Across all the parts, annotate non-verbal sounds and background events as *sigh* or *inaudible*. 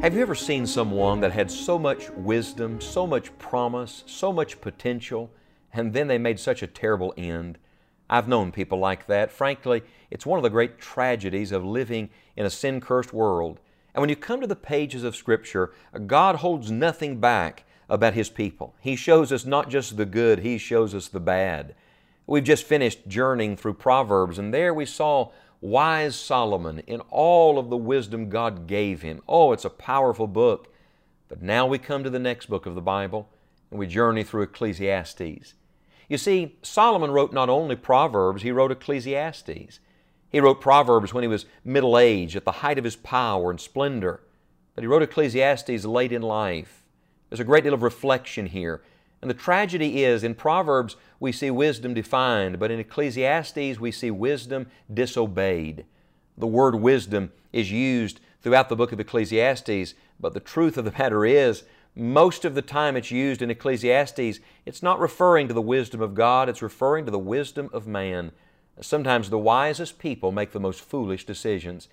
Have you ever seen someone that had so much wisdom, so much promise, so much potential, and then they made such a terrible end? I've known people like that. Frankly, it's one of the great tragedies of living in a sin cursed world. And when you come to the pages of Scripture, God holds nothing back about His people. He shows us not just the good, He shows us the bad. We've just finished journeying through Proverbs, and there we saw wise Solomon in all of the wisdom God gave him. Oh, it's a powerful book. But now we come to the next book of the Bible and we journey through Ecclesiastes. You see, Solomon wrote not only Proverbs, he wrote Ecclesiastes. He wrote Proverbs when he was middle aged, at the height of his power and splendor. But he wrote Ecclesiastes late in life. There's a great deal of reflection here. And the tragedy is, in Proverbs, we see wisdom defined, but in Ecclesiastes, we see wisdom disobeyed. The word wisdom is used throughout the book of Ecclesiastes, but the truth of the matter is, most of the time it's used in Ecclesiastes, it's not referring to the wisdom of God, it's referring to the wisdom of man. Sometimes the wisest people make the most foolish decisions.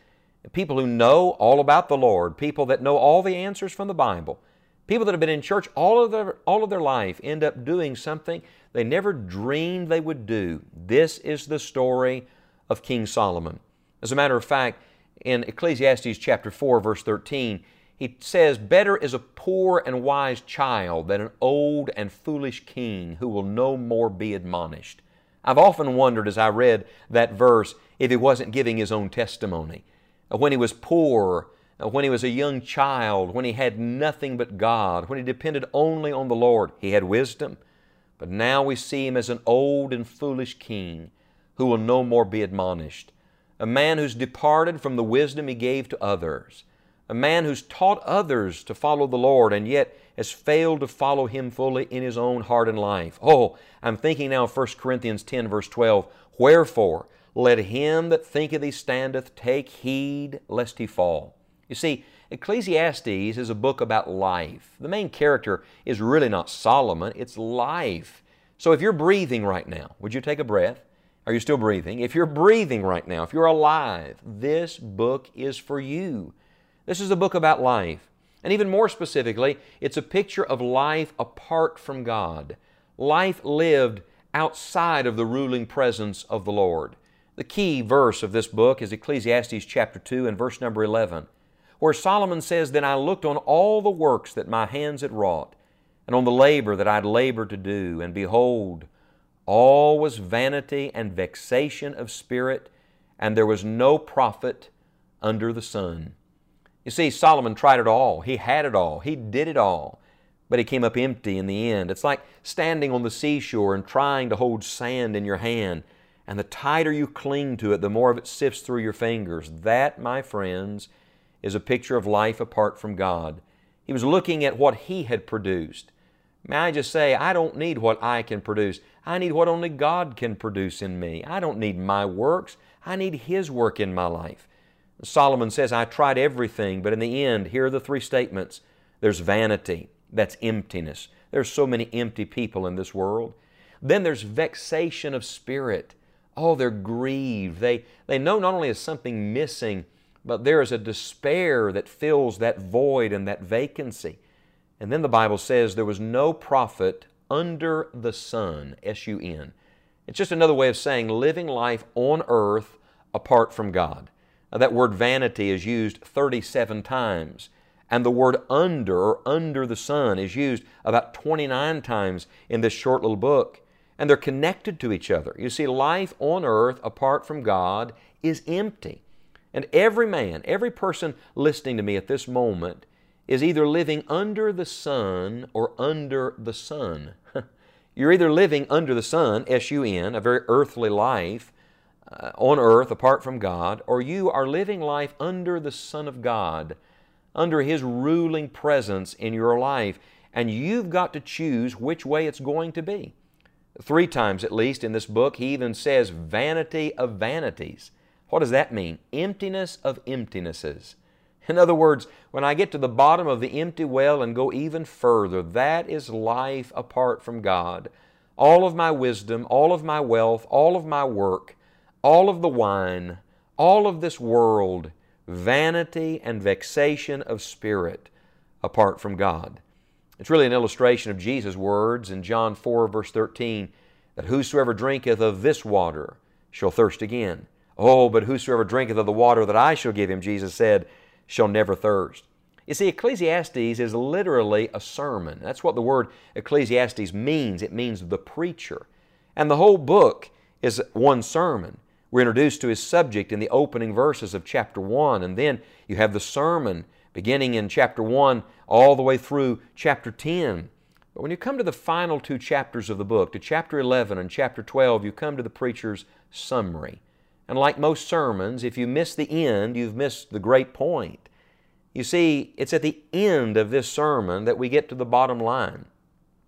People who know all about the Lord, people that know all the answers from the Bible, People that have been in church all of their, all of their life end up doing something they never dreamed they would do. This is the story of King Solomon. As a matter of fact, in Ecclesiastes chapter 4, verse 13, he says, Better is a poor and wise child than an old and foolish king who will no more be admonished. I've often wondered as I read that verse if he wasn't giving his own testimony. When he was poor Uh, when he was a young child, when he had nothing but God, when he depended only on the Lord, he had wisdom. But now we see him as an old and foolish king who will no more be admonished. A man who's departed from the wisdom he gave to others. A man who's taught others to follow the Lord and yet has failed to follow Him fully in his own heart and life. Oh, I'm thinking now of 1 Corinthians 10, verse 12. Wherefore, let him that thinketh he standeth take heed lest he fall. You see, Ecclesiastes is a book about life. The main character is really not Solomon, it's life. So if you're breathing right now, would you take a breath? Are you still breathing? If you're breathing right now, if you're alive, this book is for you. This is a book about life. And even more specifically, it's a picture of life apart from God, life lived outside of the ruling presence of the Lord. The key verse of this book is Ecclesiastes chapter 2 and verse number 11 where Solomon says, Then I looked on all the works that my hands had wrought, and on the labor that I had labored to do, and behold, all was vanity and vexation of spirit, and there was no profit under the sun. You see, Solomon tried it all. He had it all. He did it all. But he came up empty in the end. It's like standing on the seashore and trying to hold sand in your hand. And the tighter you cling to it, the more of it sifts through your fingers. That, my friends, is a picture of life apart from God. He was looking at what he had produced. May I just say, I don't need what I can produce. I need what only God can produce in me. I don't need my works. I need His work in my life. Solomon says, I tried everything, but in the end, here are the three statements. There's vanity, that's emptiness. There's so many empty people in this world. Then there's vexation of spirit. Oh, they're grieved. They, they know not only is something missing, but there is a despair that fills that void and that vacancy. And then the Bible says there was no profit under the sun, S U N. It's just another way of saying living life on earth apart from God. Now, that word vanity is used 37 times, and the word under or under the sun is used about 29 times in this short little book. And they're connected to each other. You see, life on earth apart from God is empty. And every man, every person listening to me at this moment is either living under the sun or under the Son. *laughs* You're either living under the sun, S U N, a very earthly life, uh, on earth apart from God, or you are living life under the Son of God, under His ruling presence in your life, and you've got to choose which way it's going to be. Three times at least in this book, he even says vanity of vanities. What does that mean? Emptiness of emptinesses. In other words, when I get to the bottom of the empty well and go even further, that is life apart from God. All of my wisdom, all of my wealth, all of my work, all of the wine, all of this world, vanity and vexation of spirit apart from God. It's really an illustration of Jesus' words in John 4, verse 13, that whosoever drinketh of this water shall thirst again. Oh, but whosoever drinketh of the water that I shall give him, Jesus said, shall never thirst. You see, Ecclesiastes is literally a sermon. That's what the word Ecclesiastes means. It means the preacher. And the whole book is one sermon. We're introduced to his subject in the opening verses of chapter 1, and then you have the sermon beginning in chapter 1 all the way through chapter 10. But when you come to the final two chapters of the book, to chapter 11 and chapter 12, you come to the preacher's summary. And like most sermons, if you miss the end, you've missed the great point. You see, it's at the end of this sermon that we get to the bottom line.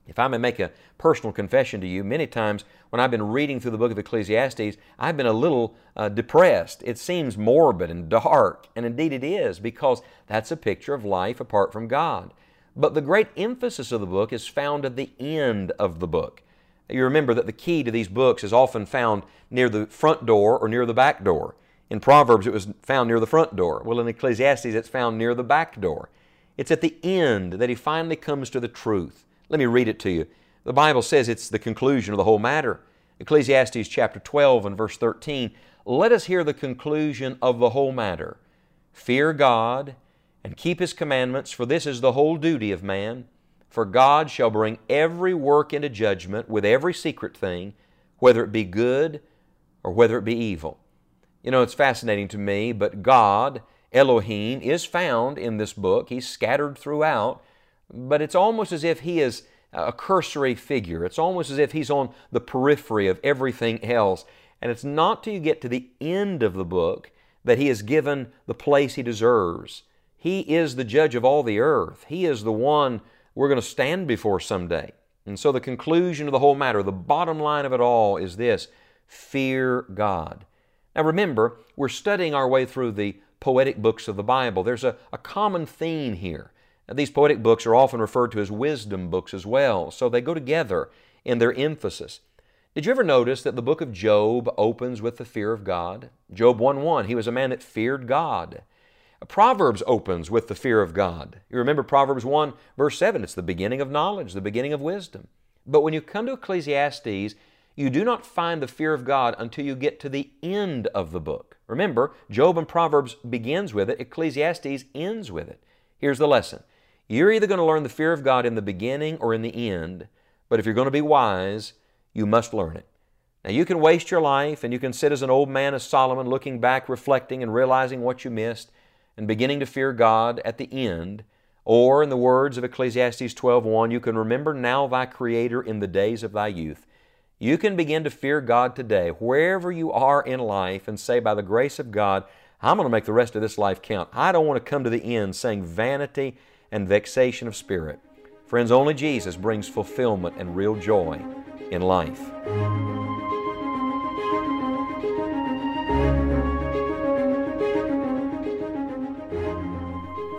If I may make a personal confession to you, many times when I've been reading through the book of Ecclesiastes, I've been a little uh, depressed. It seems morbid and dark, and indeed it is, because that's a picture of life apart from God. But the great emphasis of the book is found at the end of the book. You remember that the key to these books is often found near the front door or near the back door. In Proverbs, it was found near the front door. Well, in Ecclesiastes, it's found near the back door. It's at the end that he finally comes to the truth. Let me read it to you. The Bible says it's the conclusion of the whole matter. Ecclesiastes chapter 12 and verse 13. Let us hear the conclusion of the whole matter. Fear God and keep His commandments, for this is the whole duty of man. For God shall bring every work into judgment with every secret thing, whether it be good or whether it be evil. You know, it's fascinating to me, but God, Elohim, is found in this book. He's scattered throughout, but it's almost as if He is a cursory figure. It's almost as if He's on the periphery of everything else. And it's not till you get to the end of the book that He is given the place He deserves. He is the judge of all the earth. He is the one we're going to stand before someday. And so the conclusion of the whole matter, the bottom line of it all is this fear God. Now remember, we're studying our way through the poetic books of the Bible. There's a, a common theme here. Now, these poetic books are often referred to as wisdom books as well, so they go together in their emphasis. Did you ever notice that the book of Job opens with the fear of God? Job 1 1, he was a man that feared God. Proverbs opens with the fear of God. You remember Proverbs 1, verse 7, it's the beginning of knowledge, the beginning of wisdom. But when you come to Ecclesiastes, you do not find the fear of God until you get to the end of the book. Remember, Job and Proverbs begins with it, Ecclesiastes ends with it. Here's the lesson. You're either going to learn the fear of God in the beginning or in the end, but if you're going to be wise, you must learn it. Now, you can waste your life and you can sit as an old man as Solomon looking back, reflecting, and realizing what you missed and beginning to fear God at the end. Or, in the words of Ecclesiastes 12:1, you can remember now thy Creator in the days of thy youth. You can begin to fear God today, wherever you are in life, and say, by the grace of God, I'm going to make the rest of this life count. I don't want to come to the end saying vanity and vexation of spirit. Friends, only Jesus brings fulfillment and real joy in life.